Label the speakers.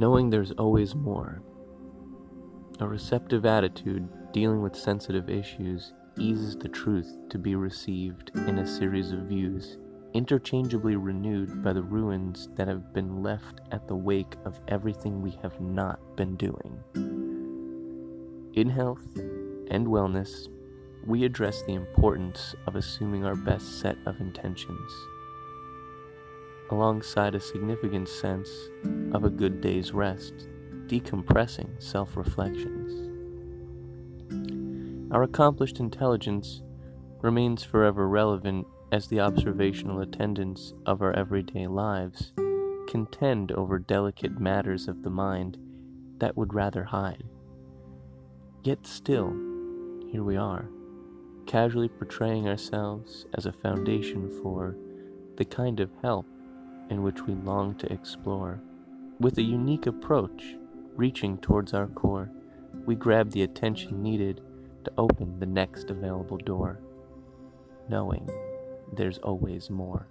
Speaker 1: knowing there's always more. A receptive attitude dealing with sensitive issues eases the truth to be received in a series of views, interchangeably renewed by the ruins that have been left at the wake of everything we have not been doing. In health and wellness, we address the importance of assuming our best set of intentions, alongside a significant sense of a good day's rest, decompressing self reflections. Our accomplished intelligence remains forever relevant as the observational attendants of our everyday lives contend over delicate matters of the mind that would rather hide. Yet still, here we are, casually portraying ourselves as a foundation for the kind of help in which we long to explore. With a unique approach, reaching towards our core, we grab the attention needed to open the next available door, knowing there's always more.